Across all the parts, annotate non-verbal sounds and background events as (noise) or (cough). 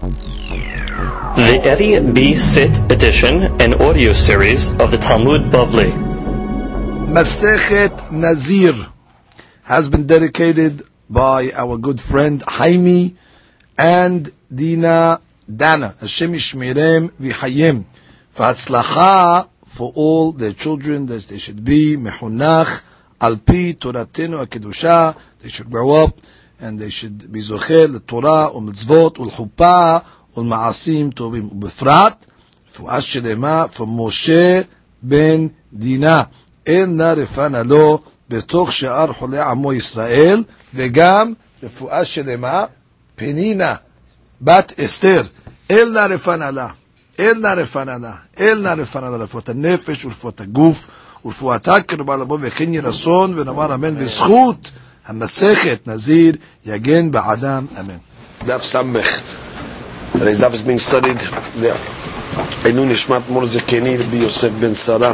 The Eddie B. Sit edition and audio series of the Talmud Bavli. Masechet Nazir has been dedicated by our good friend Haimi and Dina Dana. Hashem Yishmirem V'Hayim. V'Hatzlacha for all their children that they should be mehunach al pi Toratenu HaKedusha. They should grow up and they should be zochel Torah u'mitzvot u'lchuppah u'lma'asim tovim. Ubefrat, רפואה שלמה for Moshe ben Dina. אינה רפנה לו בתוך שאר חולי עמו ישראל, וגם רפואה שלמה, פנינה, בת אסתר, אלנה רפנה לה, אלנה רפנה לה, אלנה רפנה לה, רפואת הנפש ורפואת הגוף, ורפואתה קרבה לבוא וכן יהי רצון, ונאמר אמן בזכות המסכת נזיר יגן בעדם אמן. דף סמך. Today's daf is being studied. עינו נשמת מור זקני רבי יוסף בן שרה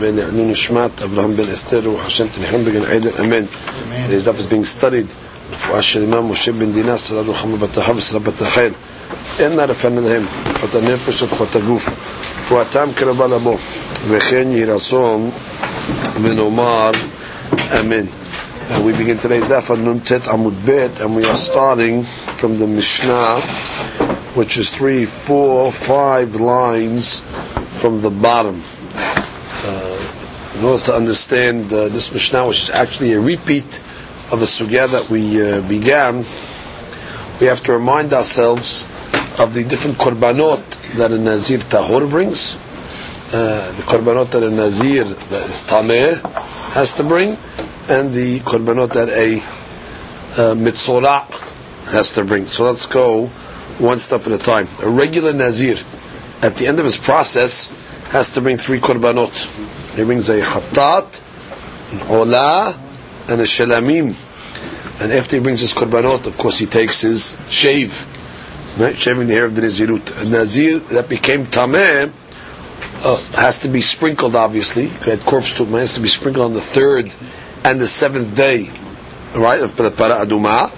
ועינו נשמת אברהם בן אסתר רוח השם תנחם בגן עדן אמן. Today's daf is being studied. רפואה של אימם משה בן דינה שרה רוחמה בתחה ושרה בתחל. אין נערפן להם רפואת הנפש ורפואת הגוף. רפואתם קרבה לבוא. וכן יהי רצון ונאמר אמן. Uh, we begin today's daf on Amud Bet, and we are starting from the Mishnah, which is three, four, five lines from the bottom. Uh, in order to understand uh, this Mishnah, which is actually a repeat of the sugya that we uh, began, we have to remind ourselves of the different korbanot that a Nazir Tahor brings, uh, the korbanot that a Nazir that is Tameh has to bring, and the korbanot that a uh, mitzorah has to bring. So let's go one step at a time. A regular nazir, at the end of his process, has to bring three korbanot. He brings a chatat, an and a shalamim. And after he brings his korbanot, of course, he takes his shave, right? shaving the hair of the nazirut. A nazir that became tameh uh, has to be sprinkled, obviously. Had corpse tumah has to be sprinkled on the third and the seventh day, right, of the Para Aduma,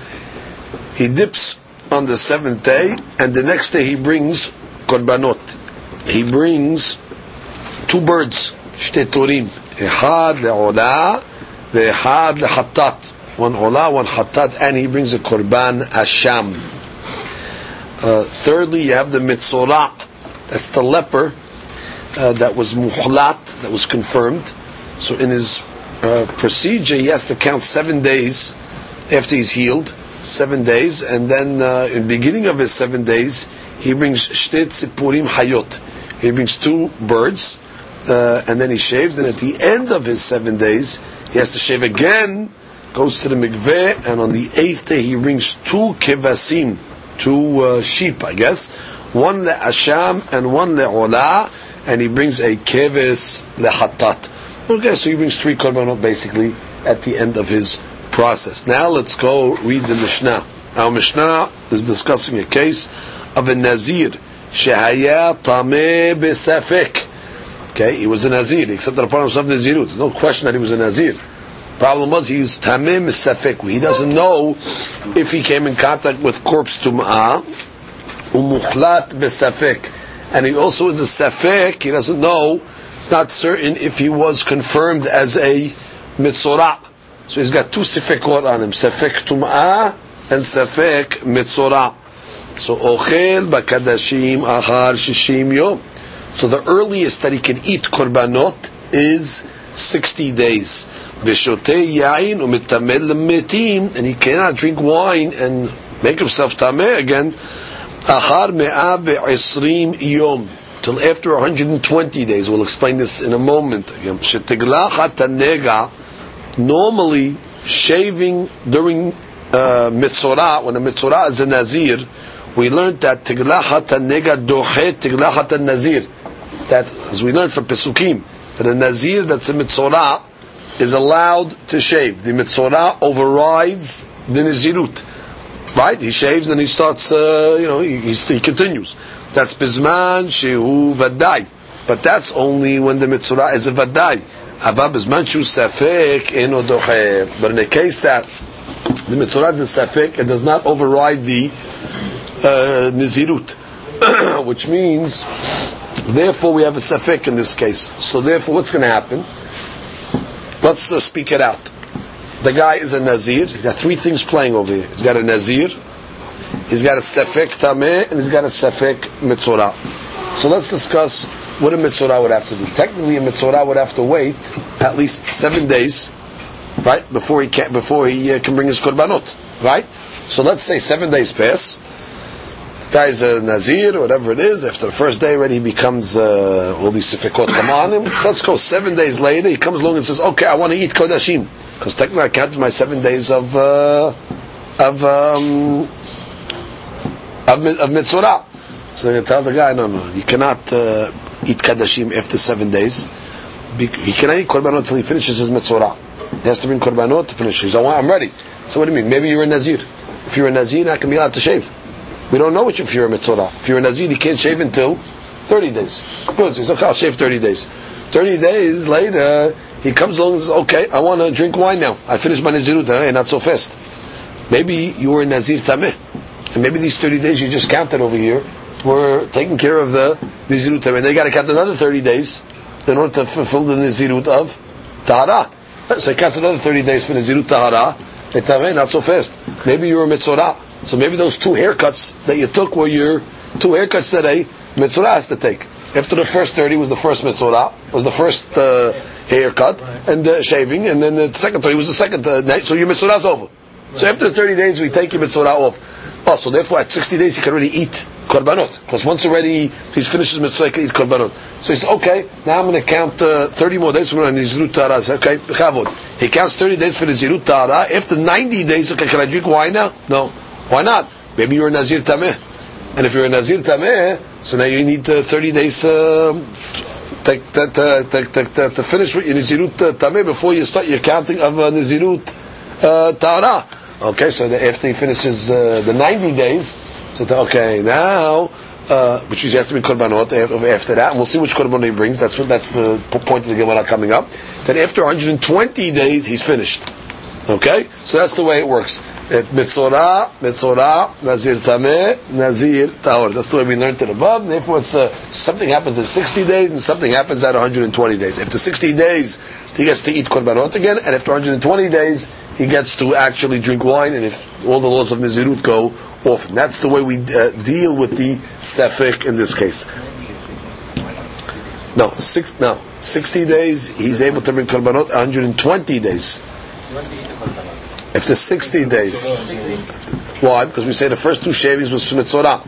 he dips on the seventh day, and the next day he brings korbanot. He brings two birds, shteturim, ehad le'olah, ve'ehad le'hatat. One olah, one hatat, and he brings a korban asham. Uh, thirdly, you have the mitzorah, that's the leper uh, that was muhlat, that was confirmed. So in his uh, procedure, he has to count seven days after he's healed, seven days, and then uh, in the beginning of his seven days, he brings shtet sipurim hayot. He brings two birds, uh, and then he shaves. And at the end of his seven days, he has to shave again, goes to the mikveh, and on the eighth day, he brings two kevasim, two uh, sheep, I guess, one le'asham and one le'olah, and he brings a keves le'hatat. Okay, so he brings three korbanot basically at the end of his process. Now let's go read the Mishnah. Our Mishnah is discussing a case of a Nazir. Shehaya Tameh Besafek. Okay, he was a Nazir. He accepted upon himself Nazirut. There's no question that he was a Nazir. Problem was he was Tameh Besafek. He doesn't know if he came in contact with corpse Tum'ah. Umuchlat Besafek. And he also is a Safek. He doesn't know it's not certain if he was confirmed as a mitzorah. So he's got two sefekot on him, sefek tum'ah and sefek mitzorah. So ochel bakadashim ahar shishim yom. So the earliest that he can eat korbanot is 60 days. Yain u'mitamel and he cannot drink wine and make himself tameh again. Ahar me'ah ve'esrim yom till after 120 days. We'll explain this in a moment. Normally, shaving during uh, when a mitzorah is a nazir, we learned that tiglachat nega dohe tiglachat nazir. That, as we learned from Pesukim, that a nazir that's a mitzorah is allowed to shave. The mitzorah overrides the nazirut. Right? He shaves and he starts, uh, you know, he, he continues. That's bizman shehu vadai. But that's only when the mitzvah is a vadai. Ava bizman shehu safek doche. But in the case that the mitzvah is a safek, it does not override the uh, nizirut, (coughs) which means, therefore, we have a safek in this case. So, therefore, what's going to happen? Let's uh, speak it out. The guy is a nazir. He's got three things playing over here. He's got a nazir, he's got a safek tameh, and he's got a safek mitzorah. So let's discuss what a mitzorah would have to do. Technically, a mitzorah would have to wait at least seven days, right, before he can before he uh, can bring his korbanot, right? So let's say seven days pass. This guy's a nazir, whatever it is. After the first day, already he becomes uh, all these sifikot come on him. So let's go seven days later. He comes along and says, "Okay, I want to eat kodashim because technically I counted my seven days of uh, of um, of, of mitzorah." So to tell the guy, "No, no, you cannot uh, eat kadashim after seven days. He cannot eat korbanot until he finishes his mitzorah. He has to bring korbanot to finish. He's, "Oh, I'm ready." So what do you mean? Maybe you're a nazir. If you're a nazir, I can be allowed to shave. We don't know which if you're a mitzvah. If you're a Nazir, you can't shave until 30 days. Good. So okay, I'll shave 30 days. 30 days later, he comes along and says, okay, I want to drink wine now. I finished my Nazirut. Hey, not so fast. Maybe you were a Nazir Tameh. Maybe these 30 days you just counted over here were taking care of the Nazirut Tameh. They got to count another 30 days in order to fulfill the Nazirut of Tahara. So he counts another 30 days for Nazirut Tahara. Hey, Tameh, not so fast. Maybe you were a Mitzorah. So maybe those two haircuts that you took were your two haircuts that a mitzvah has to take. After the first 30 was the first mitzvah, was the first uh, haircut and uh, shaving, and then the second 30 was the second uh, night, so your mitzvah is over. So after the 30 days, we take your mitzvah off. Oh, so therefore at 60 days he can already eat korbanot. Because once already he finishes mitzvah, he can eat korbanot. So he says, okay, now I'm going to count uh, 30 more days for Nizirut Tara. Okay, chavod. He counts 30 days for Nizirut Tara. After 90 days, okay, can I drink wine now? No. Why not? Maybe you're a Nazir Tameh. And if you're a Nazir Tameh, so now you need uh, 30 days uh, to, to, to, to, finish with your Nazirut uh, Tameh before you start your counting of uh, Nazirut uh, Tara. Okay, so the, after he finishes uh, the 90 days, so okay, now, uh, which he has to be korbanot after, that, and we'll see which korbanot he brings. That's what that's the point of the Gemara coming up. Then after 120 days, he's finished. Okay, so that's the way it works. It mitzorah, mitzorah, nazir tameh, nazir tahor. That's the way we learned it above. Therefore, it's uh, something happens at 60 days and something happens at 120 days. After 60 days, he gets to eat korbanot again, and after 120 days, he gets to actually drink wine, and if all the laws of Nizirut go off. That's the way we uh, deal with the sefik in this case. No, six, no, 60 days, he's able to bring korbanot, 120 days. After 60 days. Why? Because we say the first two shavings was mitzorah.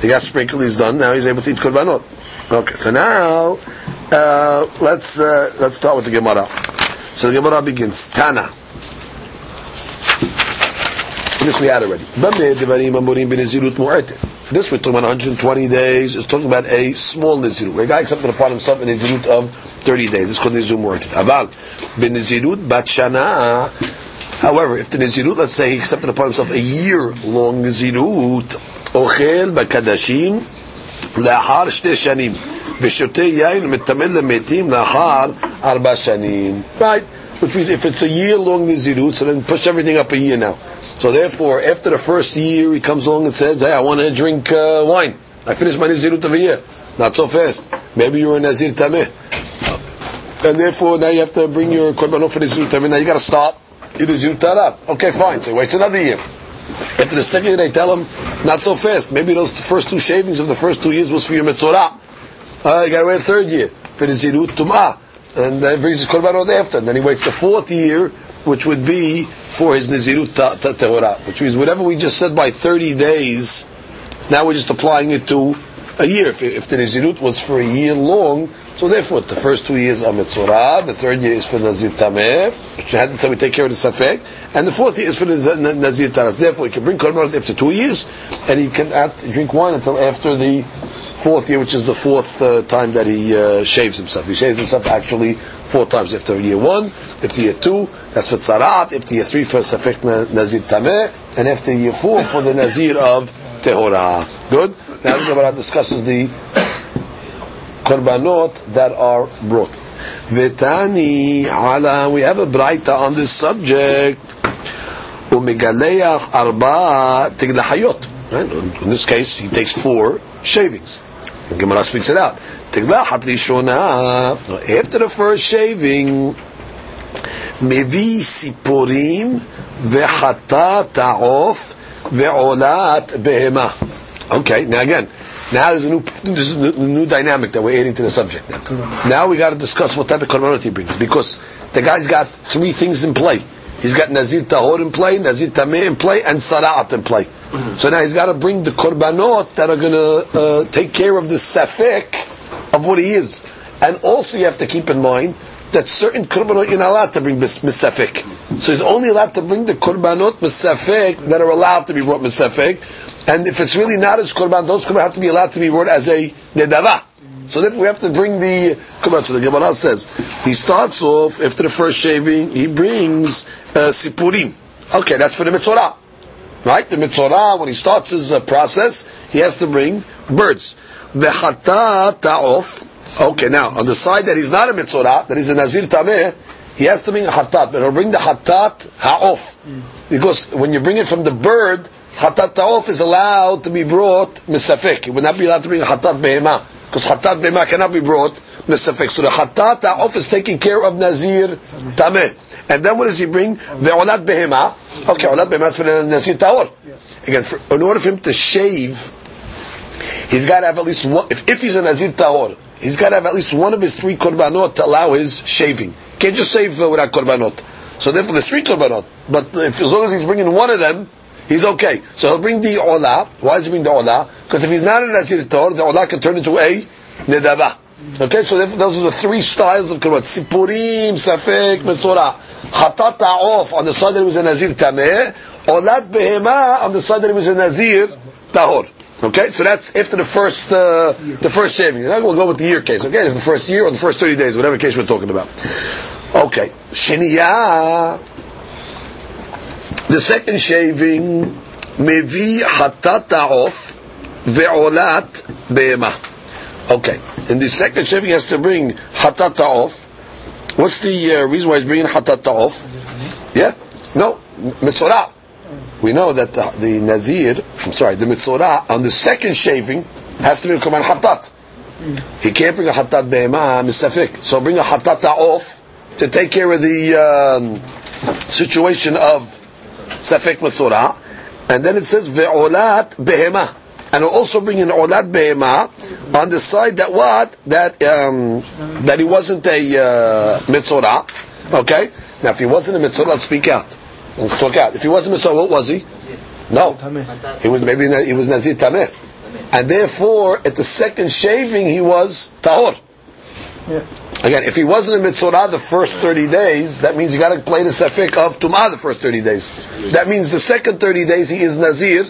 He got sprinkled, he's done, now he's able to eat korbanot. Okay, so now, uh, let's, uh, let's start with the Gemara. So the Gemara begins, Tana This we had already. This we're talking about 120 days. It's talking about a small nizirut. A guy accepted upon himself a nizirut of 30 days. It's called nizirut mu'atit. Aval, benizirut bat shana. However, if the nizirut, let's say he accepted upon himself a year-long nizirut, ochel bakadashim לאחר שתי שנים, ושותה יין ומטמא למתים לאחר ארבע שנים. Right? Which means if it's a year-long nizirut, so then push everything up a year now. So therefore, after the first year, he comes along and says, hey, I want to drink uh, wine. I finished my nizirut of a year. Not so fast. Maybe you're a nazir tameh. And therefore, now you have to bring your korbanot for nizirut tameh. Now you got to start your nizirut tara. Okay, fine. So he waits another year. After the second year, they tell him, not so fast. Maybe those first two shavings of the first two years was for your mitzorah. Uh, you got to wait a third year for the zirut tum'ah. And then he brings his korbanot after. And then he waits the fourth year, which would be for his nizirut ta- ta- Which means whatever we just said by 30 days, now we're just applying it to a year. If, if the nizirut was for a year long, so therefore the first two years are mitzorah, the third year is for nazir tameh, which had to say we take care of the safek, and the fourth year is for the nazir taras. Therefore, he can bring korbanot after two years, and he can drink wine until after the fourth year, which is the fourth uh, time that he uh, shaves himself. He shaves himself actually four times. After year one, after year two, that's for tzarat, after year three for safek nazir tameh, and after year four for the nazir of tehorah. Good? Now the Gemara discusses the korbanot that are brought. Vetani ala, we have a braita on this subject. Umegaleach arba tiglahayot. Right? In this case, he takes four shavings. And Gemara speaks it out. Tiglahat Rishona, after the first shaving, מביא סיפורים וחטאת העוף ועולת בהמה. Okay, now again, now there's a new, this is a new dynamic that we're adding to the subject now. Now we got to discuss what type of korbanot he brings because the guy's got three things in play. He's got Nazir Tahor in play, Nazir Tameh in play, and Sara'at in play. So now he's got to bring the korbanot that are going to uh, take care of the safek of what he is. And also you have to keep in mind that certain korbanot you're not allowed to bring mis- misafek. So he's only allowed to bring the korbanot misafek that are allowed to be brought misafek. And if it's really not as korban, those korban have to be allowed to be brought as a nedava. So therefore we have to bring the korban. So the Gemara says he starts off after the first shaving, he brings uh, sipurim. Okay, that's for the mitzvah. Right? The mitzvah, when he starts his uh, process, he has to bring birds. V'chata ta'of. Okay, now, on the side that he's not a mitzvah, that he's a nazir tameh, he has to bring a hatat, but he'll bring the hatat ha'of. Because when you bring it from the bird, hatat ha'of is allowed to be brought misafek. It would not be allowed to bring a hatat behema. Because hatat behema cannot be brought misafek. So the hatat ha'of is taking care of nazir tameh. And then what does he bring? The olat behema. Okay, olat behema is for the nazir tahor. Again, for, in order for him to shave, he's got to have at least one. If, if he's a nazir tahor, he's got to have at least one of his three korbanot to allow his shaving. Can't just shave uh, without korbanot. So therefore, there's three korbanot. But if, as long as he's bringing one of them, he's okay. So he'll bring the olah. Why does he bring the olah? Because if he's not a nazir tor, the olah can turn into a nedava. Okay, so those are the three styles of korbanot: sipurim, safek, metzora, hatat off on the side that he was a nazir tameh, olat behema on the side that he was a nazir tahor. Okay, so that's after the first uh, the first shaving. We'll go with the year case. Okay, the first year or the first thirty days, whatever case we're talking about. Okay, sheniya. The second shaving, mevi hatat off ve'olat be'ema. Okay, in the second shaving has to bring hatat off. What's the uh, reason why he's bringing hatat off? Yeah, no, mitzvah. We know that the, the nazir, I'm sorry, the mitzvah on the second shaving has to be a korban hatat. He can't bring a hatat be'ema misafik. So bring a hatat off to take care of the um, situation of safek mitzvah. And then it says ve'olat behema. And we'll also bring an olat behema on the side that what? That um, that he wasn't a uh. Okay? Now if he wasn't a mitzvah, speak out. Let's talk out. If he wasn't mitzvah, what was he? No. He was maybe he was Nazir Tameh. And therefore, at the second shaving, he was Tahor. Yeah. Again, if he wasn't a mitzvah the first 30 days, that means you got to play the safek of Tumah the first 30 days. That means the second 30 days he is Nazir,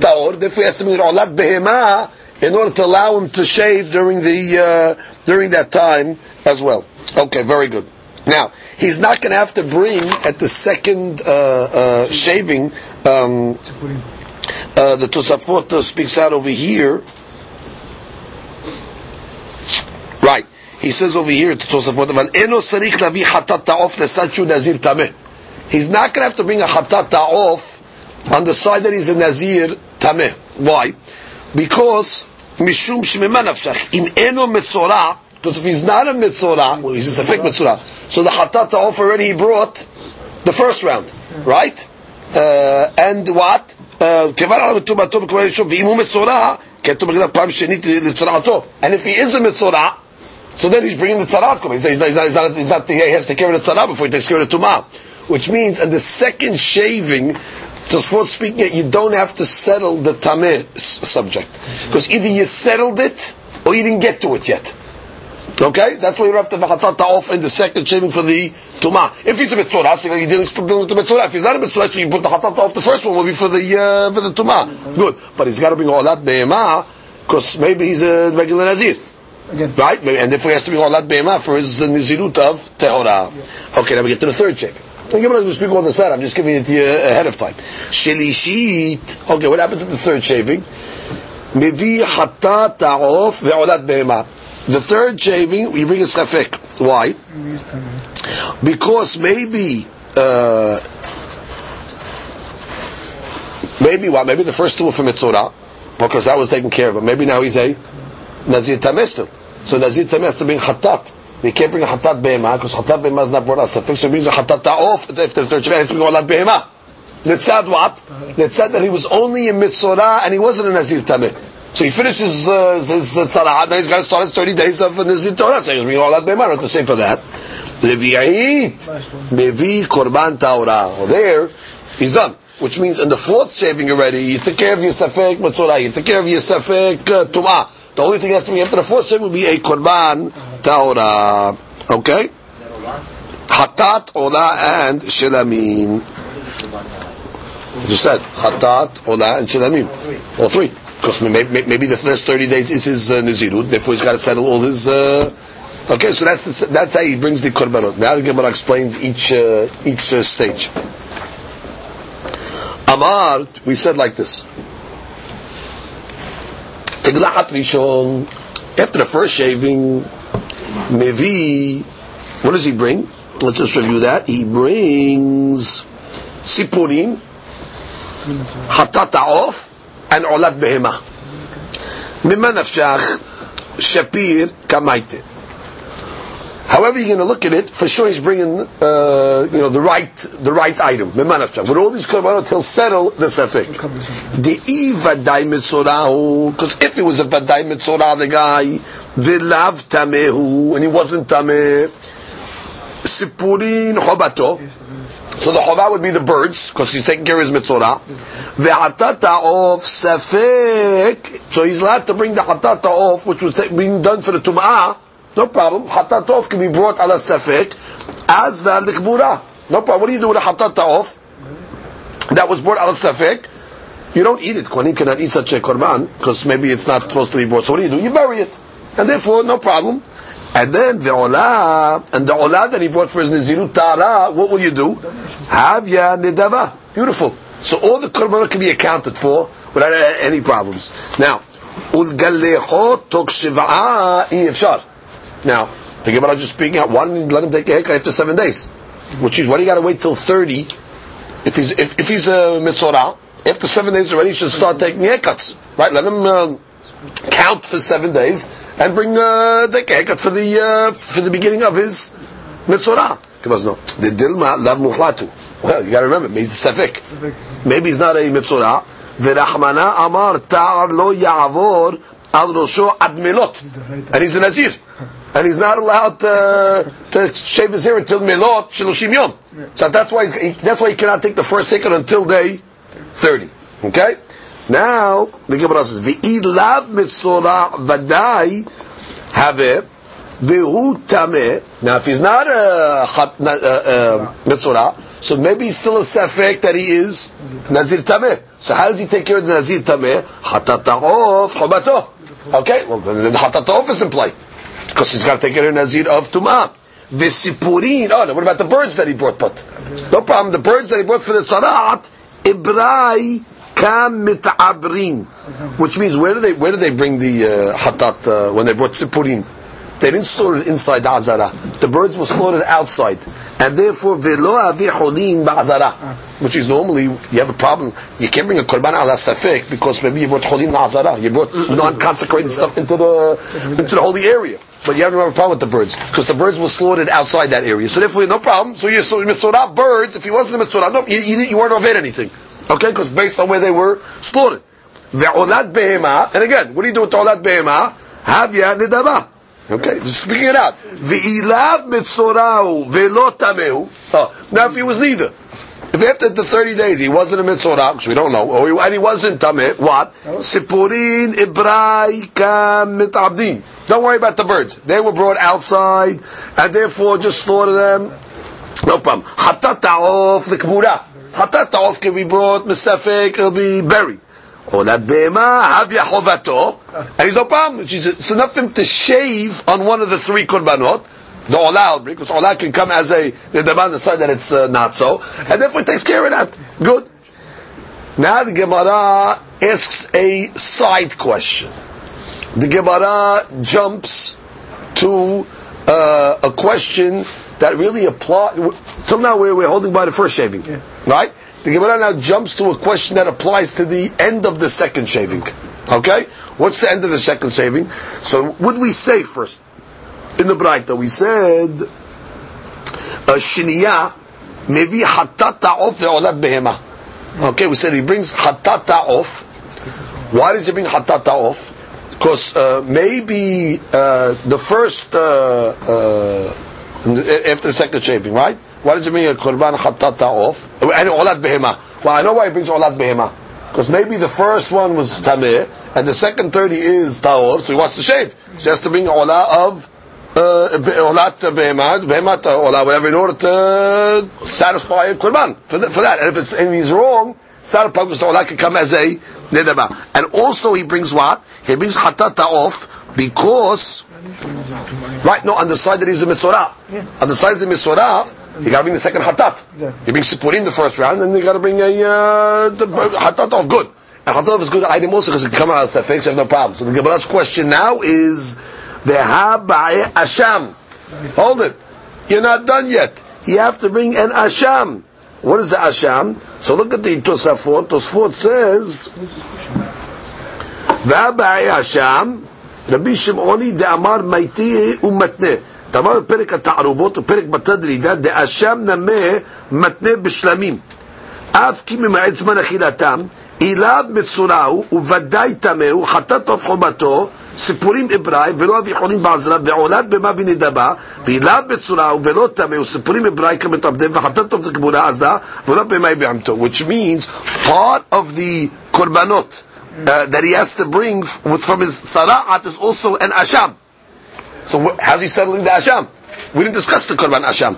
Tahor. Therefore, he has to be Olat Behema in order to allow him to shave during the uh, during that time as well. Okay, very good. Now, he's not going to have to bring at the second uh, uh, shaving. Um, uh, the Tosafot speaks out over here. Right. He says over here to Tosafot. He's not going to have to bring a hatat off on the side that he's a nazir tameh. Why? Because shmema nafshach im eno metzorah because if he's not a mitzvah, well, he's just a fake mitzvah. So the hatat off already he brought the first round, right? Uh, and what? Uh, and if he is a mitzvah, so then he's bringing the tzarat. He's, he's, he's, not, he's, not, he's not, he has to of the tzarat before he takes care of the tumah. Which means, in the second shaving, just for speaking you don't have to settle the tameh subject. Because either you settled it, or you didn't get to it yet. Okay, that's why you have to v'chatata off in the second shaving for the tuma. If he's a mitzvah, so you're dealing still dealing with the mitzvah. If he's not a mitzvah, so you put the chatata off. The first one will be for the uh, for the tuma. Good, but he's got to bring all that be'ema because maybe he's a regular nazir. Again. Right, maybe, and therefore he has to bring all that be'ema for his nizirut of tehora. Okay, now we get to the third shaving. I'm giving to speak all the side. I'm just giving it to you ahead of time. Shelishit. Okay, what happens at the third shaving? Mevi hatat ta'of ve'olat be'ema. The third shaving, we bring a safek. Why? Because maybe uh, Maybe what? Maybe the first two were for Mitzorah, because that was taken care of. But maybe now he's a Nazir Tameh So Nazir Tameh being Hatat. He can't bring a Hatat Behemah, because Hatat Behemah is not brought out. So he brings a Hatat Ta'of, if there's third has to bring Olat Behemah. Letzad what? Letzad that he was only in Mitzorah and he wasn't a Nazir Tameh. So he finishes uh, his, uh, tzarahat, now he's got to start his 30 days of Nazir Torah. So he's bringing Olat Behemah, not to say for that. Revi'it, Mevi Korban. Well, there, he's done. Which means in the fourth shaving already, you take care of your Safek Matzorah, you take care of your Safek uh, Tum'ah. The only thing that has to be after the fourth shaving will be a Korban Ta'orah. Okay? Hatat, Ola, and Shilamim. You said Hatat, Ola, and Shilamim. All three. Because maybe, maybe the first 30 days is his uh, Nizirut, therefore he's got to settle all his... Uh, Okay, so that's the, that's how he brings the korbanot. Now the Gemara explains each uh, each uh, stage. Amar, we said like this. After the first shaving, Mevi, what does he bring? Let's just review that. He brings Sipurim, Hatata off, and Olat Behema. Mimma nafshach, Shapir Kamaite. However you're going to look at it, for sure he's bringing, uh, you know, the right, the right item. With all these korbanot, he'll settle the safek. The vaday mitzorahu, because if it was a vaday mitzorah, the guy, v'lav tamehu, and he wasn't tameh, sipurin chobato, so the chova would be the birds, because he's taking care of his mitzvah. The hatata of safek, so he's allowed to bring the hatata off, which was being done for the tum'ah, no problem. Hatatov can be brought ala safek as the likhbura. No problem. What do you do with a hatatov that was brought ala safek? You don't eat it. Kohanim cannot eat such a korban because maybe it's not supposed to be brought. So what do you do? You bury it, and therefore no problem. And then the olah and the olah that he brought for his nizirut tara. What will you do? Havya nidava. Beautiful. So all the korban can be accounted for without any problems. Now, ulgalehot tok shivaa ifshar. Now, the Gemara just speaking out, why you let him take a haircut after seven days? Which is, why do you got to wait till 30? If he's, if, if he's a mitzorah, after seven days already, he should start taking haircuts. Right? Let him uh, count for seven days and bring uh, take a haircut for the, uh, for the beginning of his mitzorah. Gemara no. The dilma lav muhlatu. Well, you got to remember, maybe he's a sefik. Maybe he's not a mitzorah. ורחמנה אמר תער לא יעבור על ראשו עד מלות. And he's a nazir and he's not allowed to, to shave his hair until milot shloshim yom. So that's why he, that's why he cannot take the first second until day thirty. Okay. Now the Gemara says v'ilav mitzora vadai have v'hu tameh. Now if he's not a, a, uh, uh, mitzora, so maybe he's still a safek that he is nazir tameh. So how does he take care of the nazir tameh? Hatata'of chobato. Okay, well then the hatata'of is in play because he's got to take care of Nazir of Tum'ah. Visipurin. Oh, no, what about the birds that he brought? But no problem. The birds that he brought for the tzarat, Ibrai kam mit'abrin. Which means where do they where do they bring the uh, hatat uh, when they brought sipurin? They didn't store it inside the azara. The birds were slaughtered outside, and therefore velo aviholin ba'azara, which is normally you have a problem. You can't bring a korban ala safek because maybe you brought holin ba'azara. You brought non-consecrated stuff into the into the holy area. But you have no problem with the birds because the birds were slaughtered outside that area. So therefore, no problem. So you're so mitzvah birds. If he wasn't a mitzvah, no, you, you, you weren't over anything. Okay, because based on where they were slaughtered. The olat behema, and again, what do you do with olat behema? Havya nidaba. Okay, just speaking it out. Ve'ilav mitzorau ve'lo tameu. Oh, now if he was neither. If after the 30 days he wasn't a mitzorah, which we don't know, or he, and he wasn't tameh, what? Sipurin ibrai kam mitabdin. Don't worry about the birds. They were brought outside, and therefore just slaughter them. No problem. Hatat ta'of the kibura. Hatat ta'of can be brought, misafek, it'll be buried. Olat bema havya chovato. And he's no problem. It's enough for him to shave on one of the three korbanot. The olah because olah can come as a the demand the side that it's uh, not so, and therefore it takes care of that. Good. Now the Gemara asks a side question. The Gemara jumps to uh, a question that really applies. Till now we're, we're holding by the first shaving, yeah. Right? The Gemara now jumps to a question that applies to the end of the second shaving. Okay? What's the end of the second shaving? So, would we say first, in the Braita, we said, uh, Shiniya, mevi hatata of ve'olat behema. Okay, we said he brings hatata off. Why does he bring hatata off? Because uh, maybe uh, the first, uh, uh, after the second shaving, right? Why does bring a korban hatata off? And olat behema. Well, I know why he brings olat behema. Because maybe the first one was tameh, and the second 30 is taor, so he wants to shave. So he has to bring olah of uh, olat behemah, behemat olah, whatever, in order to satisfy a korban for, the, for that. And if, it's, if he's wrong, Sar Pagus olah can come as a nedaba. And also he brings what? He brings hatata off because, right, no, on the side that he's a mitzvah. On the side of the mitzvah, you got to bring the second hatat. Exactly. You bring in the first round, and you got to bring a uh, the, uh, hatat off good. And hatat off is good item also because it can come out of sefek, so have no problem. So the Gemara's question now is the habay asham. Hold it, you're not done yet. You have to bring an asham. What is the asham? So look at the Tosafot. Tosafot says, habay asham." Rabbi Shimoni de'amar maiti umatne. תאמר בפרק התערובות ופרק בתדרידה, דאשם נמה מתנה בשלמים. אף כי ממעט זמן אכילתם, אליו מצורעו וודאי טמאו, חטאת טוב חובתו, סיפורים אברהים ולא אבי חולים בעזרה, ועולת במה ונדבה, ואליו מצורעו ולא טמאו, סיפורים אברהים כמתעבדם, וחטאת טוב זה כבולה עזדה, ולא במה בהמתו. Which means, part of the korbanot uh, that he has to bring with, from his sara'at is also an asham. So wh- how's he settling the asham? We didn't discuss the korban asham.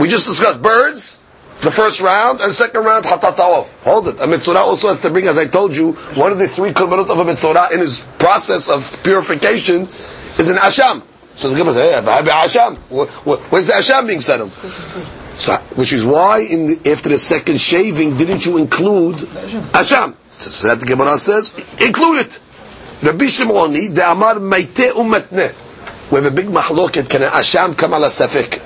We just discussed birds, the first round, and second round off. Hold it. A mitzvah also has to bring, as I told you, one of the three korbanot of a mitzvah in his process of purification is an asham. So the Gemara says, hey, asham. Wh- wh- Where's the asham being settled? So, which is why in the, after the second shaving, didn't you include asham? So that the Gemara says, include it. Rabbi Shimoni, the Amar Meite Umatne. We have a big mahloket, can an asham come ala safek?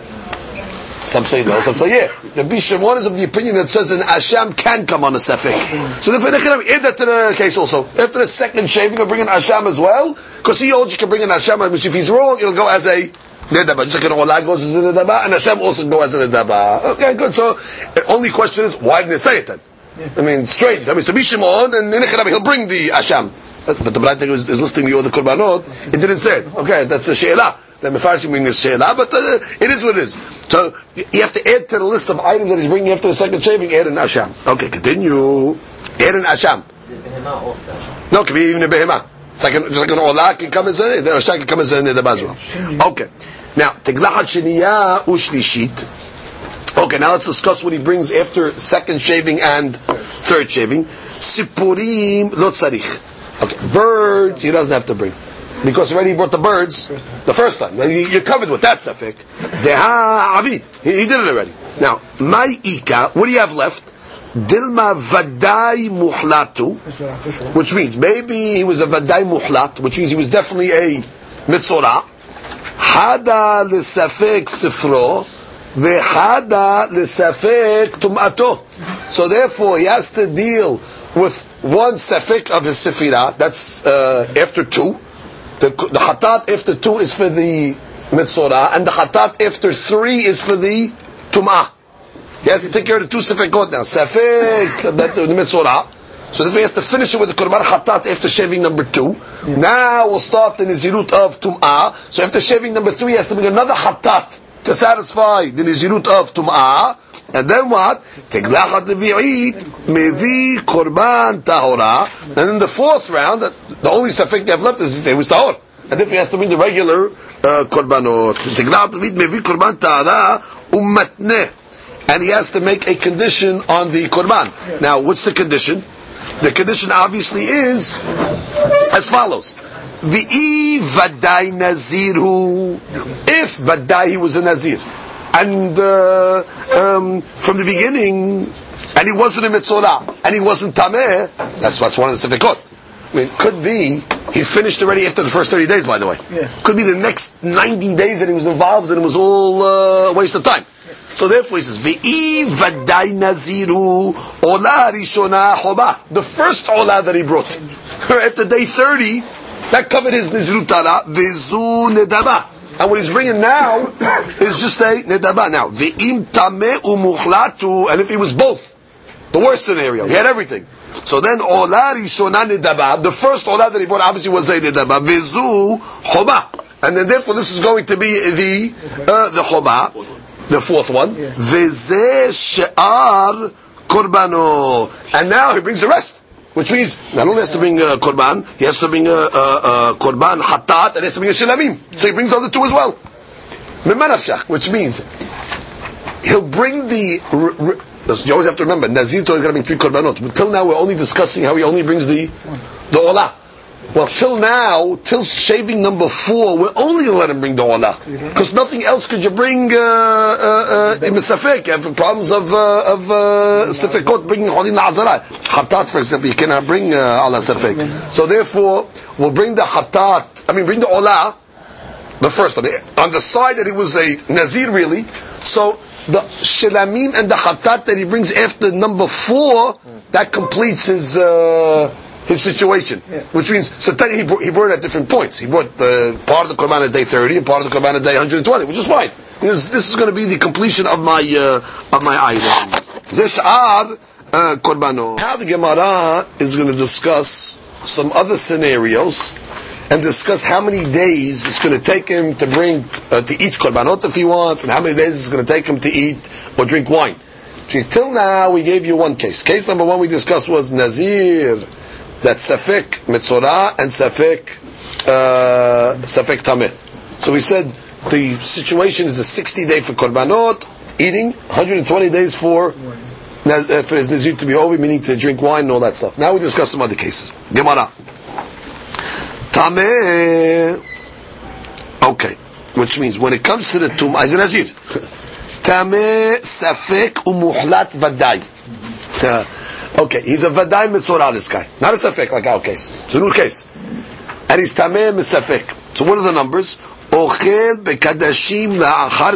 Some say no, some say yeah. Rabbi Shimon is of the opinion that says an asham can come on a safek. So therefore, add that to the case also. After the second shaving, we'll bring an asham as well, because he holds you can bring an asham, which if he's wrong, it'll go as a nedaba. Just like an olah goes as a nedaba, and asham also go as a nedaba. Okay, good. So, the only question is, why didn't they say it then? I mean, strange. I mean, so Rabbi Shimon, and he'll bring the asham. But the Braita is, is listing the other korbanot. It didn't say it. Okay, that's a she'elah. The Mefarshim bring this she'elah, but uh, it is what it is. So you have to add to the list of items that he's bringing after the second shaving, add an asham. Okay, continue. Add an asham. No, it can be even a behemah. It's like an, just like an olah can come as a, the asham can come as a nedab as well. Okay. Now, teglachat sheniyah ushlishit. Okay, now let's discuss what he brings after second shaving and third shaving. Sipurim lo tzarich. Okay, birds he doesn't have to bring. Because already he brought the birds the first time. You- You're covered with that safek. Deha avid. He, did it already. Now, my ika, what do you have left? Dilma vadai muhlatu, which means maybe he was a vadai muhlat, which means he was definitely a mitzorah. Hada l'safek sifro, v'hada l'safek tum'ato. So therefore, he has to deal with one safek of his sefirah, that's uh, after two. The, the hatat after two is for the mitzorah, and the hatat after three is for the tum'ah. He has to take care of the two sefekot now. Sefek, (laughs) that the mitzorah. So then he has to finish it with the korban hatat after shaving number two. Now we'll start the nizirut of tum'ah. So after shaving number three, he has to bring another hatat to satisfy the nizirut of tum'ah. And then what? Tiglachat levi'it, mevi korban tahora. And in the fourth round, the only safek they have left is they was tahor. And if he has to bring the regular uh, korbanot. Tiglachat levi'it, mevi korban tahora, ummatneh and he has to make a condition on the korban. Now, what's the condition? The condition obviously is as follows: V'i vadai naziru. If vadai he was a nazir, and uh, um, from the beginning, and he wasn't a mitzvah, and he wasn't tameh, that's what's one of the sefekot. I mean, could be he finished already after the first 30 days, by the way. Yeah. Could be the next 90 days that he was involved and it was all uh, a waste of time. So therefore he says, V'i vaday naziru ola rishona. The first ola that he brought. (laughs) After day 30, that covered his nizirut tara, v'zu nedaba. And what he's bringing now is just a nedaba. Now, v'im tameh umuchlatu, and if he was both, the worst scenario, he had everything. So then, ola rishona nedaba, the first ola that he brought obviously was a nedaba, v'zu choba. And then therefore this is going to be the, uh, the choba, the fourth one. V'zeh she'ar korbano. And now he brings the rest. Which means, not only has to bring a korban, he has to bring a uh, uh, uh, korban hatat, and he has to bring a shilamim. So he brings all the two as well. Which means, he'll bring the, you always have to remember, Nazir is going to bring three korbanot. But till now we're only discussing how he only brings the, the olah. Well, till now, till shaving number four, we're only going to let him bring the olah. Because nothing else could you bring, uh, uh, uh, in Safek. You have problems of, uh, of, uh, Safekot bringing Cholin Azara. Khatat, for example, you cannot bring, uh, Allah Safek. So therefore, we'll bring the Khatat, I mean, bring the olah, the first one. On the side that he was a Nazir, really. So, the Shilamim and the Khatat that he brings after number four, that completes his, uh, his situation. Which means, so he brought, he brought it at different points. He brought the part of the Korban at day 30 and part of the Korban at day 120, which is fine. Because this is going to be the completion of my, uh, of my item. Zesh'ar uh, Korbano. Now the Gemara is going to discuss some other scenarios and discuss how many days it's going to take him to bring, uh, to eat Korbanot if he wants, and how many days it's going to take him to eat or drink wine. See, till now, we gave you one case. Case number one we discussed was Nazir, that Safek Metzorah and Safek, uh, Safek Tameh. So we said the situation is a 60 day for Korbanot, eating, 120 days for, uh, for his Nazir to be over, meaning to drink wine and all that stuff. Now we discuss some other cases. Gemara. Tameh. Okay. Which means when it comes to the Tumah, is it Nazir? (laughs) Tameh, Safek, Umuhlat, Vadai. (laughs) Okay, he's a Vadai Mitzorah, this guy. Not a Safek like our case. It's a new case. And he's Tameh Misafek. So what are the numbers? Ochel bekadashim la'achar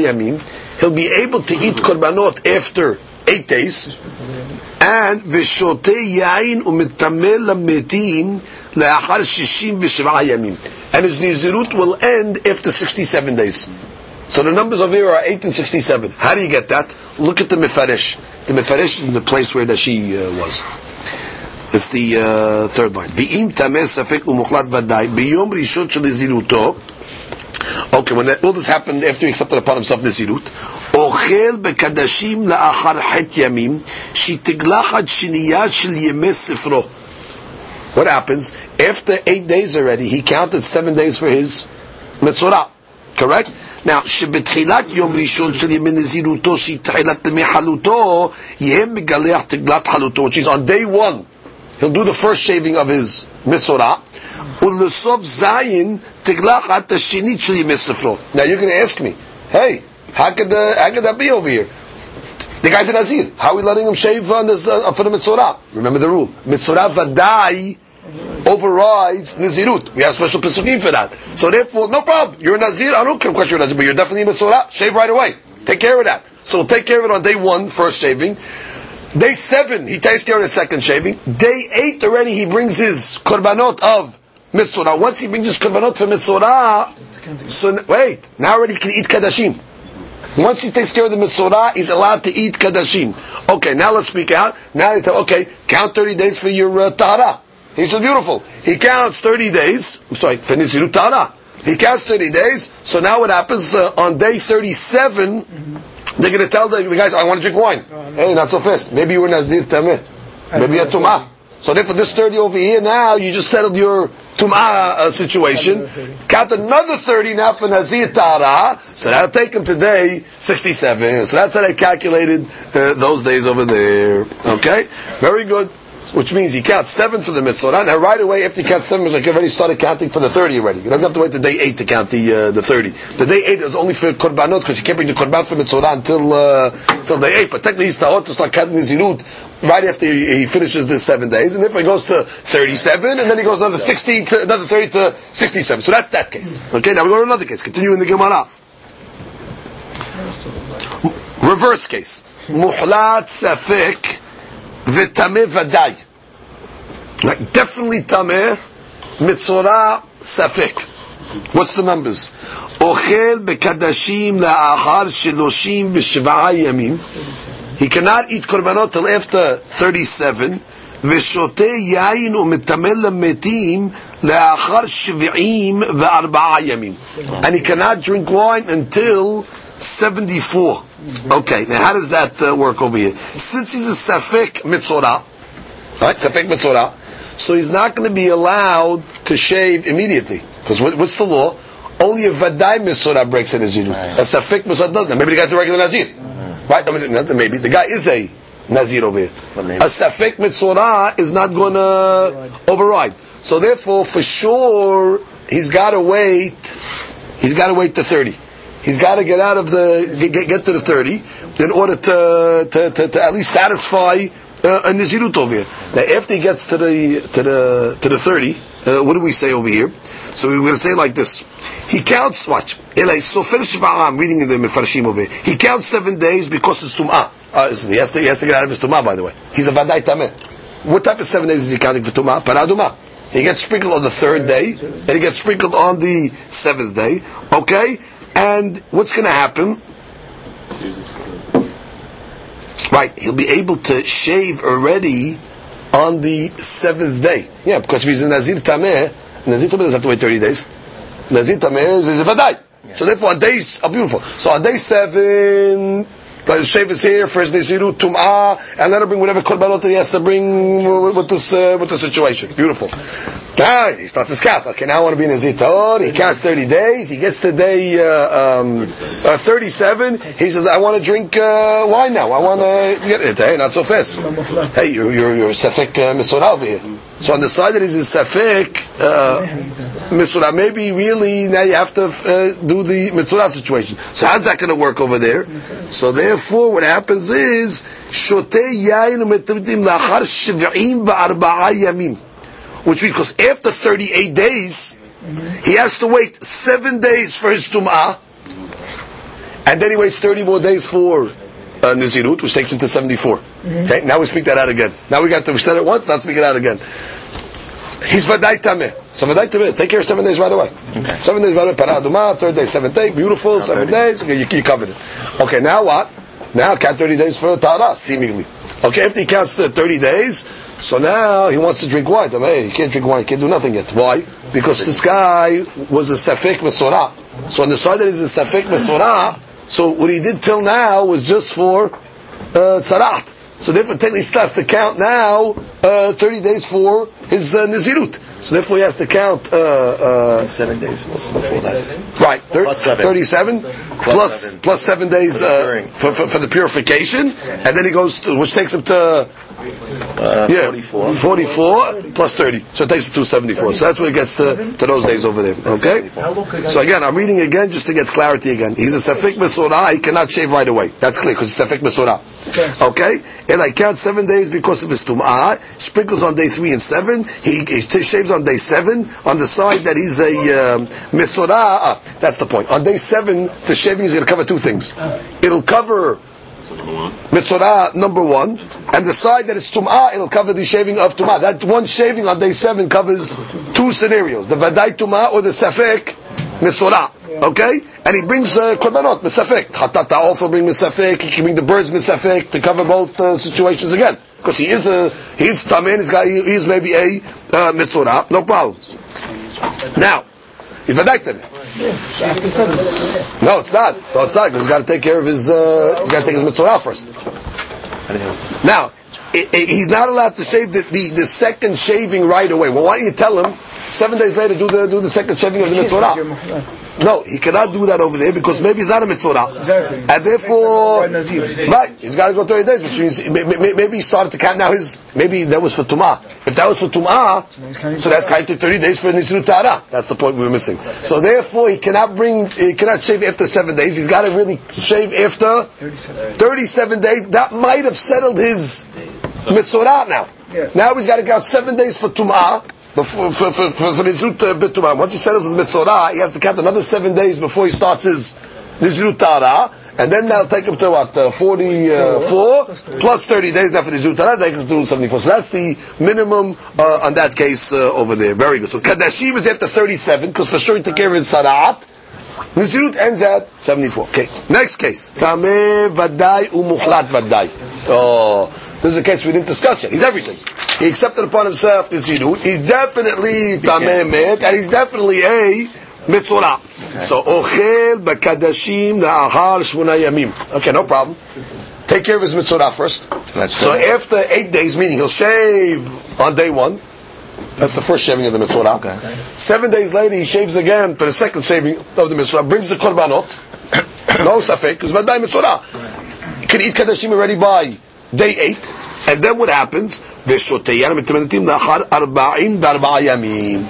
yamim. He'll be able to eat korbanot after eight days. And v'shote yain u'mitameh lametim la'achar shishim v'shiv'a yamim. And his nizirut will end after 67 days. So the numbers over here are 8 and 67. How do you get that? Look at the Mefarish. The Mefarish is the place where that she uh, was. It's the uh, third line. Safek u'muchlat rishon shel. Okay, when that, all this happened after he accepted upon himself nizirut. Ochel bekadashim la'achar het yamim shel sifro. What happens? After eight days already, he counted seven days for his mitzvah. Correct? Now, שבתחילת יום ראשון של ימי נזירותו, שהיא תחילת ימי חלוטו, יהיה מגלח תגלת חלוטו, which is on day one, he'll do the first shaving of his mitzvah, ולסוף זין תגלחת השנית של ימי ספרו. Now you're going to ask me, hey, how could, uh, how could that be over here? The guy's a Nazir. How are we letting him shave on this, uh, for the mitzvah? Remember the rule. Mitzvah vadai overrides Nazirut. We have special pesukim for that. So therefore, no problem. You're a Nazir. I don't care question you're a Nazir, but you're definitely Mitzvah. Shave right away. Take care of that. So take care of it on day one, first shaving. Day seven, he takes care of the second shaving. Day eight already, he brings his korbanot of Mitzvah. Once he brings his korbanot for Mitzvah, so wait, now already he can eat Kadashim. Once he takes care of the Mitzvah, he's allowed to eat Kadashim. Okay, now let's speak out. Now they tell, okay, count 30 days for your uh, Tahara. He says, beautiful. He counts 30 days. I'm sorry, He counts 30 days. So now what happens uh, on day 37, they're going to tell the, the guys, I want to drink wine. Hey, not so fast. Maybe you were Nazir Tameh. Maybe you're Tumah. So therefore this 30 over here now, you just settled your Tumah uh, situation. Count another 30 now for Nazir Tahara. So that'll take him today 67. So that's how they calculated uh, those days over there. Okay? Very good. Which means he counts seven for the mitzvah. Now, right away after he counts seven, he already started counting for the thirty already. He doesn't have to wait to day eight to count the uh, the thirty. The day eight is only for korbanot because he can't bring the korban for mitzvah until uh, until day eight. But technically, he's tahot to start counting his zirut right after he, he finishes the seven days, and if he goes to thirty-seven, and then he goes another sixty, to, another thirty to sixty-seven. So that's that case. Okay, now we go to another case. Continue in the Gemara. reverse case. Muhlat safek v'tameh vadai. Like definitely tameh, mitzora safek. What's the numbers? אוכל בקדשים לאחר שלושים ושבעה ימים. He cannot eat korbanot till after 37, ושותה יין ומטמא למתים לאחר שבעים וארבעה ימים. And he cannot drink wine until 74. Okay, now how does that uh, work over here? Since he's a safek mitzorah, right, safek mitzorah, so he's not going to be allowed to shave immediately. Because what, what's the law? Only a vadai mitzorah breaks a nazir. A safek mitzorah doesn't. Maybe the guy's a regular nazir. Right? I mean, maybe. The guy is a nazir over here. A safek mitzorah is not going to override. So therefore, for sure, he's got to wait. He's got to wait to 30. He's got to get out of the get, get to the 30 in order to to, to, to at least satisfy uh, a nazirut over here. Now, after he gets to the to the to the 30, uh, what do we say over here? So we're going to say like this. He counts, watch. I'm reading in the Mefarshim over here. He counts seven days because it's Tum'ah. Uh, he has, to, he has to get out of his Tum'ah, by the way. He's a Vadai Tameh. What type of seven days is he counting for Tum'ah? Paradumah. He gets sprinkled on the third day, and he gets sprinkled on the seventh day. Okay? And what's going to happen? Right, he'll be able to shave already on the seventh day. Yeah, because if he's a Nazir Tameh, Nazir Tameh doesn't have to wait 30 days. Nazir Tameh is a Vadai. So therefore, on days are beautiful. So on day seven, the shave is here, first Naziru, Tum'ah, and let him bring whatever korbanot he has to bring with this, uh, with the situation. Beautiful. Now, he starts his count. Okay, now I want to be in Nazir Tahor. He counts 30 days. He gets to day uh, um, uh, 37. He says, I want to drink uh, wine now. I want to get it. Hey, not so fast. Hey, you're, you're, you're uh, over here. So on the side that he's in Safek, uh, Mitzvah, maybe really now you have to uh, do the Mitzvah situation. So how's that going to work over there? So therefore what happens is, Shote yayin u'metabdim lachar shiv'im va'arba'a yamim. Which means, because after 38 days, he has to wait seven days for his Tum'ah, and then he waits 30 more days for uh, Nizirut, which takes him to 74. Okay, now we speak that out again. Now we got to, we said it once, now speak it out again. He's Vadai Tameh. So Vadai Tameh, take care of seven days right away. Seven days right away, Paraduma, third day, seventh day, beautiful, seven days, okay, you, you covered it. Okay, now what? Now count 30 days for Tara, seemingly. Okay, after he counts the 30 days, so now he wants to drink wine. I mean, hey, he can't drink wine, he can't do nothing yet. Why? Because this guy was a Safek Mesorah. So on the side that he's a Safek Mesorah, so what he did till now was just for uh, Tzarat. So therefore, technically, he starts to count now uh, 30 days for his uh, Nazirut. So therefore, he has to count uh, uh, Seven days was before that. right thir- Plus seven. 37 plus seven. plus seven days For the uh, for, for, for the purification, and then he goes to which takes him to Yeah 44. 44 plus 30, so it takes it to 74. So that's what it gets to, to those days over there. Okay. So again, I'm reading again just to get clarity again. He's a Safik Mesorah, he cannot shave right away. That's clear, because he's Safik Mesorah. Okay? And I count seven days because of his Tum'ah, sprinkles on day three and seven, he, he shaves on day seven, on the side that he's a um, ah, that's the point. On day seven, the shaving is going to cover two things. It'll cover Mitzorah number one, and the side that it's Tum'ah, it'll cover the shaving of Tum'ah. That one shaving on day seven covers two scenarios, the Vadai Tum'ah or the Safek Mitzorah. Okay? And he brings uh, Korbanot, Misafek. Hatata also bring Misafek, he can bring the birds Misafek to cover both uh, situations again. Because he is a, he's Tamen, he's, got, he is maybe a uh, Mitzorah, no problem. Now, Vadai Tameh. No, it's not. No, it's not he's got to take care of his. Uh, he's got to take his mitzvah first. Now, i i he's not allowed to shave the, the, the second shaving right away. Well, why don't you tell him seven days later do the do the second shaving of the mitzvah? No, he cannot do that over there because maybe he's not a mitzvah, Exactly. and therefore, right, he's got to go thirty days, which means may- may- maybe he started to count now. His maybe that was for tumah. If that was for tumah, so that's counted thirty days for nisru tara. That's the point we were missing. So therefore, he cannot bring, he cannot shave after seven days. He's got to really shave after 37 days. That might have settled his mitzvah now. Now he's got to count seven days for tum'ah, before, for, for, for, for nizrut uh, b'tum'ah. Once he settles his mitzvah, he has to count another seven days before he starts his nizrut tara, And then that'll take him to what, uh, 44 plus 30 days. Now for the Zutara, takes him to 74. So that's the minimum uh, on that case uh, over there. Very good. So Kadashim is after 37, because for sure he took care of his Sara'at. Nizirut ends at 74. Okay, next case. Tameh Vadai Umuchlat Vadai. Oh, this is a case we didn't discuss yet. He's everything. He accepted upon himself the Zirut. He's definitely Tameh Met, and he's definitely a Mitzorah. So, Ochel Bakadashim La'ahar Shmuna Yamim. Okay, no problem. Take care of his Mitzorah first. So good. after eight days, meaning he'll shave on day one. That's the first shaving of the Mitzorah. Okay. Seven days later, he shaves again for the second shaving of the Mitzorah. Brings the Korbanot. (coughs) no safek, because Vadai Mitzorah. He can eat Kadashim already by Day eight. And then what happens?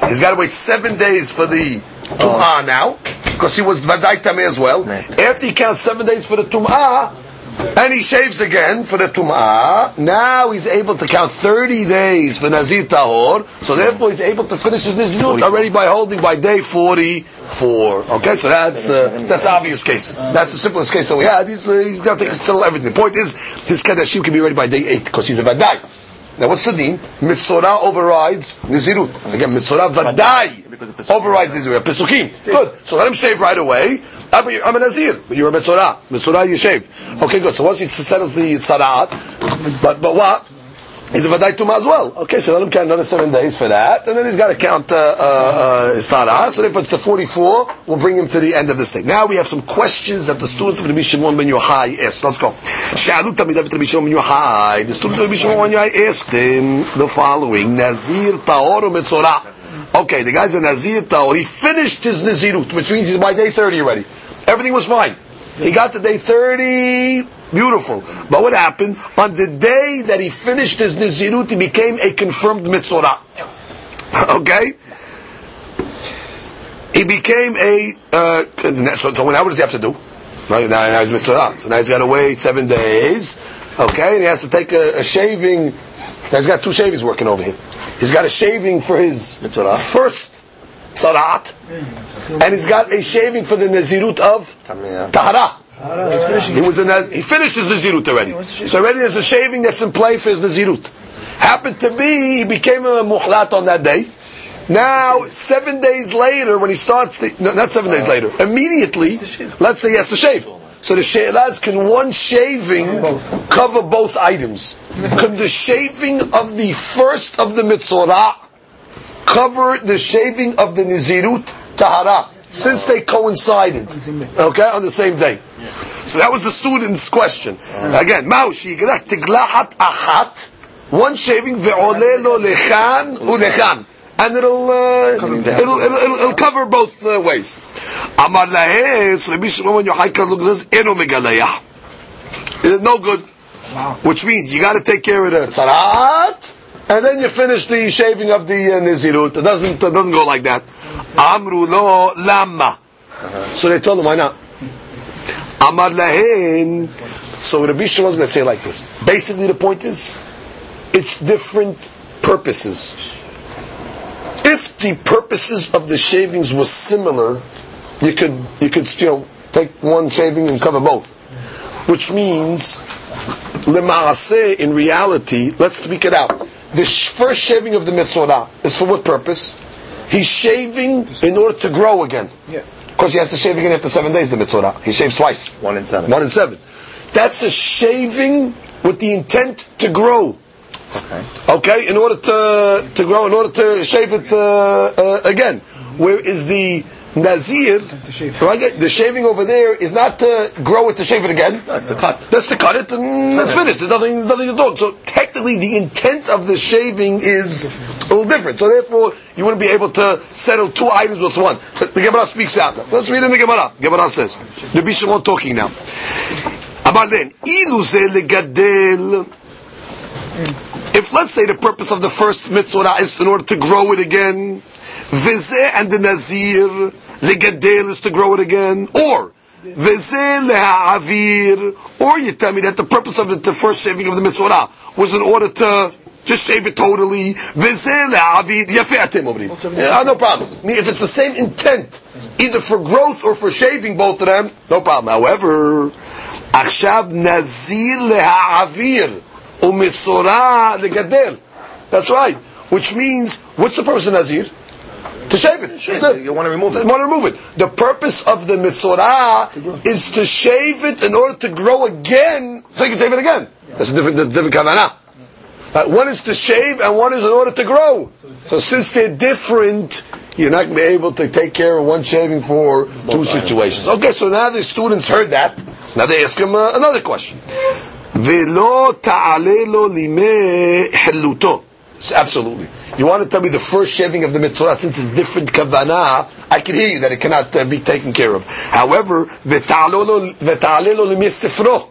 He's got to wait seven days for the Tum'ah oh. now, because he was Vadai Tameh as well. After he counts seven days for the Tum'ah, and he shaves again for the Tum'ah, now he's able to count 30 days for Nazir Tahor, so therefore he's able to finish his Nizirut already by holding by day 44. Okay, so that's uh, that's the obvious case. That's the simplest case that we had. He's, uh, he's got to settle everything. The point is, his Kadashim can be ready by day 8, because he's a Vadai. Now what's the deen? Mitzorah overrides Nizirut. Again, Mitzorah Vadai Because of Pesukim. overrides Nizirut. Pesukim. Good. So let him shave right away. I'm a, Nazir. You're a Mitzorah. Mitzorah, you shave. Okay, good. So once he settles the Tzaraat, but, but what? He's a Vadai Tumah as well. Okay, so let him count another seven days for that, and then he's got to count uh, uh, uh, his Tzaraat. So if it's the 44, we'll bring him to the end of this thing. Now we have some questions that the students of Rabbi Shimon ben Yochai asked. Let's go. Sha'alu talmidav Rabbi Shimon ben Yochai. The students of Rabbi Shimon ben Yochai asked him the following: Nazir Tahor or Mitzorah? Okay, the guy's a Nazir Tahor. He finished his Nazirut, which means he's by day 30 already. Everything was fine. He got to day 30, beautiful. But what happened? On the day that he finished his Nazirut, he became a confirmed Mitzorah. (laughs) Okay? He became a, uh, so, so now what does he have to do? Now, now, he's Mitzorah. So now he's got to wait seven days. Okay? And he has to take a, a shaving. Now he's got two shavings working over here. He's got a shaving for his Mitzorah. first Sarat. And he's got a shaving for the Nazirut of. Tahara. He was a Naz- he finished his Nazirut already. So already there's a shaving that's in play for his Nazirut. Happened to be, he became a muhlat on that day. Now, seven days later, when he starts, the, no, not seven days later, immediately, let's say he has to shave. So the she'elaz, can one shaving cover both items? Can the shaving of the first of the mitzorah cover the shaving of the nizirut tahara? Since they coincided, okay, on the same day. So that was the student's question. Again, Maushi, tiglahat achat, one shaving ve'oleh lo lechan ulechan. And it'll, uh, it'll, it'll, it'll, it'll cover both uh, ways. Amar lahe, so Rabbi Shimon ben Yochai comes look this, eno. It's no good. Which means you got to take care of the tzarat, and then you finish the shaving of the uh, nizirut. It doesn't, it doesn't go like that. Amru lama. So they told him, why not? Amar lahen. So Rabbi Shimon's going to say like this. Basically, the point is, it's different purposes. If the purposes of the shavings were similar, you could you could you know take one shaving and cover both, which means lemaaseh in reality. Let's speak it out. The first shaving of the mitzvah is for what purpose? He's shaving in order to grow again. Yeah. Because he has to shave again after seven days. The mitzvah he shaves twice. One in seven. One in seven. That's a shaving with the intent to grow. Okay. Okay, in order to to grow, in order to shave it uh, uh, again. Where is the nazir? shave. Right, the shaving over there is not to grow it to shave it again. That's the cut. That's to cut it and it's finished. There's nothing, there's nothing to do. So technically, the intent of the shaving is a little different. So therefore, you wouldn't be able to settle two items with one. The Gemara speaks out. Let's read in the Gemara. Gemara says, the Bishimon talking now. Amar then. If let's say the purpose of the first mitzvah is in order to grow it again, vizeh and the nazir legadel is to grow it again, or or you tell me that the purpose of the, the first shaving of the mitzvah was in order to just shave it totally. וזה להעביד, יפה אתם אומרים. Yeah, no problem. I mean, if it's the same intent, either for growth or for shaving both of them, no problem. However, עכשיו נזיר להעביר ומצורע לגדל. That's right. Which means, what's the purpose of Nazir? To shave it. Shave That's it. You wanna remove it. You want to remove it. The purpose of the mitzorah is to shave it in order to grow again, so you can shave it again. That's a different, that's a different kavanah. Uh, one is to shave and one is in order to grow. So since they're different, you're not going to be able to take care of one shaving for two situations. Okay, so now the students heard that. Now they ask him uh, another question. ולא תעלה לו לימי חילוטו. Absolutely. You want to tell me the first shaving of the mitzvah, since it's different kavanah, I can hear you that it cannot uh, be taken care of. However, v'ta'ale lo limei sifro.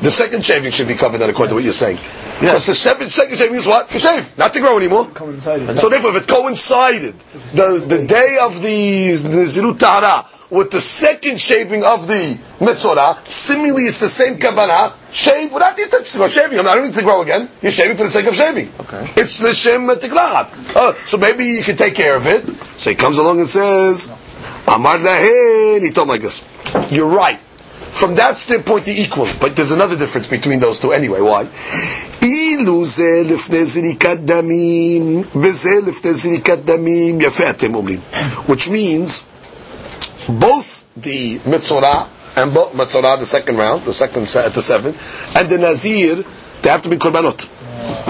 The second shaving should be covered, then, according to what you're saying. Because the seven, second shaving is what? To shave, not to grow anymore. Coincided. So therefore, if it coincided, the, the day of the, the Zirut Tahara with the second shaving of the Mitzorah, similarly it's the same kavanah, shave without the intention to go shaving. I'm not going to grow again. You're shaving for the sake of shaving. Okay. It's the Shem Tiklat. Uh, so maybe you can take care of it. So he comes along and says, Amar lahen, he told him like this. You're right. From that standpoint, they're equal. But there's another difference between those two anyway. Why? אילו זה לפני זריקת דמים, וזה לפני זריקת דמים, יפה אתם אומרים. Which means, both the Mitzorah, and both Mitzorah, the second round, the second set at the seven, and the Nazir, they have to be korbanot.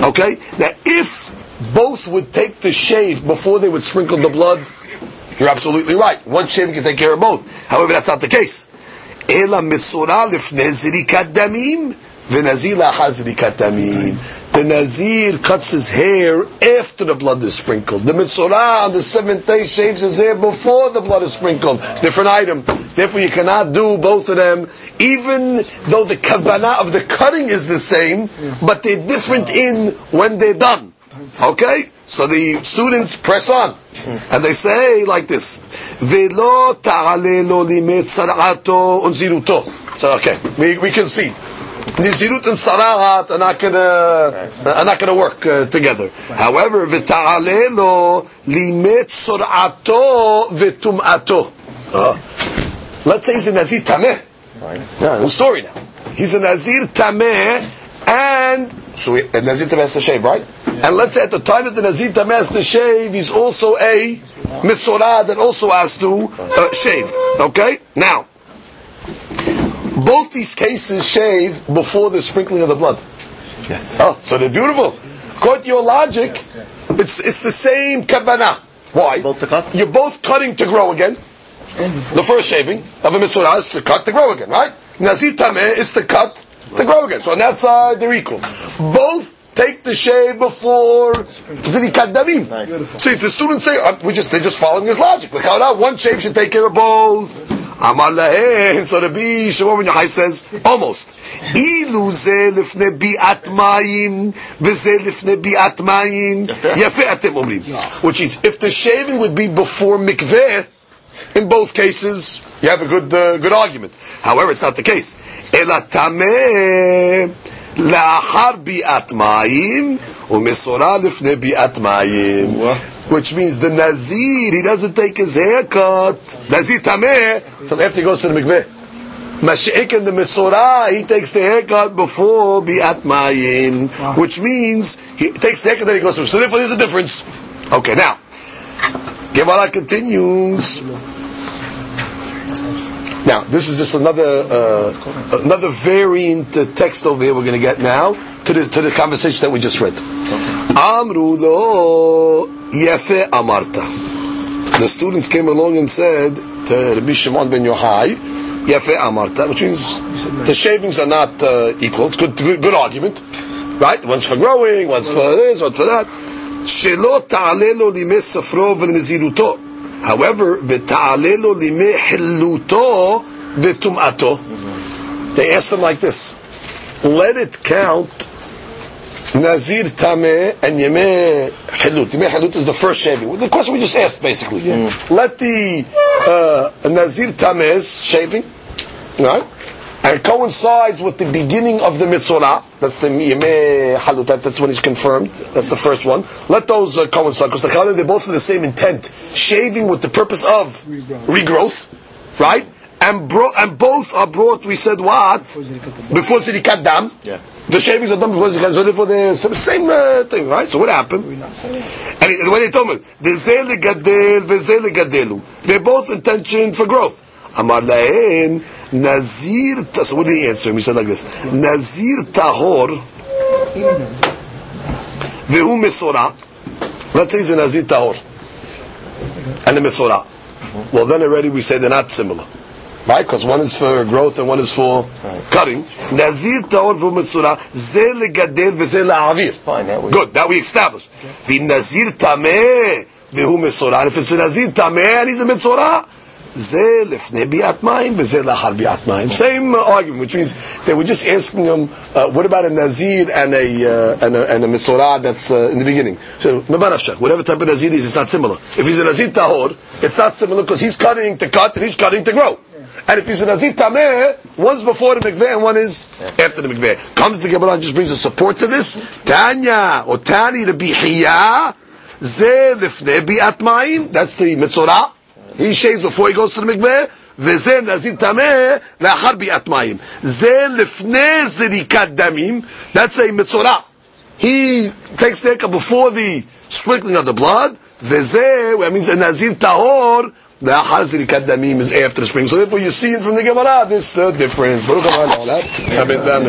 Okay? Now, if both would take the shave before they would sprinkle the blood, you're absolutely right. One shaving can take care of both. However, that's not the case. אלא מצורע לפני זריקת דמים ונזיר לאחר זריקת דמים. The Nazir cuts his hair after the blood is sprinkled. The Mitzorah on the seventh day shaves his hair before the blood is sprinkled. Different item. Therefore, you cannot do both of them, even though the kavanah of the cutting is the same, but they're different in when they're done. Okay? So the students press on. And they say like this, Velo ta'ale lo limet sar'ato unziruto. So okay, we, we can see. Nizirut and Sarahat are not gonna are not gonna work uh, together. However, v'ta'ale lo limet sor'ato v'tum'ato. Uh, let's say he's a Nazir Tameh. Yeah, story now. He's a Nazir Tameh, and so he, a Nazir Tameh has to shave, right? And let's say at the time that the Nazita to shave, he's also a Mitzorah that also has to uh, shave. Okay? Now, both these cases shave before the sprinkling of the blood. Yes. Oh, so they're beautiful. According to your logic, it's it's the same kavanah. Why? Both? You're both cutting to grow again. The first shaving of a mitzvah is to cut to grow again, right? Nazir tameh is to cut to grow again. So on that side, they're equal. Both take the shave before zirikat damim. Nice. See, the students say uh, we just they're just following his logic. One shave should take care of both. Amar lahen. So the Bi Shimon ben Yochai says almost. Ilu ze lifne bi'at mayim v'ze lifne bi'at mayim yafe atem omrim. Which is if the shaving would be before mikveh. In both cases, you have a good uh, good argument. However, it's not the case. Ela tameh לאחר ביאת מים ומסורה לפני ביאת מים. Which means the Nazir, he doesn't take his haircut. Nazir tameh till after he goes to the mikveh. Mashiach and the Mesorah, he takes the haircut before biat mayim, which means he takes the haircut then he goes to. So therefore, there's a difference. Okay, now Gemara continues. Now, this is just another uh, another variant uh, text over here we're going to get now to the to the conversation that we just read. Amru lo yefe amarta. The students came along and said to Rabbi Shimon ben Yochai, yefe amarta, which means the shavings are not uh, equal. It's good, good good argument, right? One's for growing, one's for this, one's for that. שלא תעלה לו לימי ספרו ולנזירותו. However, v'ta'alelu lime v'tum'ato. They asked them like this. Let it count Nazir Tameh and Yemeh Hilut. Yemeh Hilut is the first shaving. The question we just asked, basically. Let the uh, Nazir Tameh's shaving, right? And it coincides with the beginning of the Mitzorah. That's the Yemei Halutat, that's when he's confirmed. That's the first one. Let those uh, coincide, because the Chalal, they're both for the same intent. Shaving with the purpose of regrowth, right? And, bro- and both are brought, we said what? Before Zirikat Dam. Yeah. The shavings are done before Zirikat so therefore the same uh, thing, right? So what happened? And the way they told me, the legadel, v'zeh legadelu. They're both intention for growth. Amar lahen, nazir, ta- so what did he answer him? He said like this, nazir tahor, vehu mesora. Let's say he's a nazir tahor. And a mesora. Well then already we say they're not similar. Right? Because one is for growth and one is for cutting. Nazir tahor vehu mesora, zeh legadel v'zeh la'avir. Fine, that we. Good, that we established. The Nazir Tameh, the Hu. And if it's a Nazir Tameh and he's a Mesorah, same argument, which means they were just asking him, uh, what about a nazir and a uh, and a, and a that's uh, in the beginning? So, whatever type of nazir is, it's not similar. If he's a nazir tahor, it's not similar because he's cutting to cut and he's cutting to grow. And if he's a nazir tameh, one's before the mikveh and one is after the mikveh. Comes the Gemara and just brings a support to this. Tanya or Tani the bihiya ze lifne biatmaim. That's the mitzorah. He shaves before he goes to the mikveh. וזה נזיר טמא לאחר ביאת מים. זה לפני זריקת דמים, that's a מצורע. He takes the before the sprinkling of the blood, וזה, that means a nazir tahor, לאחר זריקת דמים is after the sprinkling. So therefore you see it from the Gemara, this uh, difference. ברוך הבא לעולם. אמן ואמן.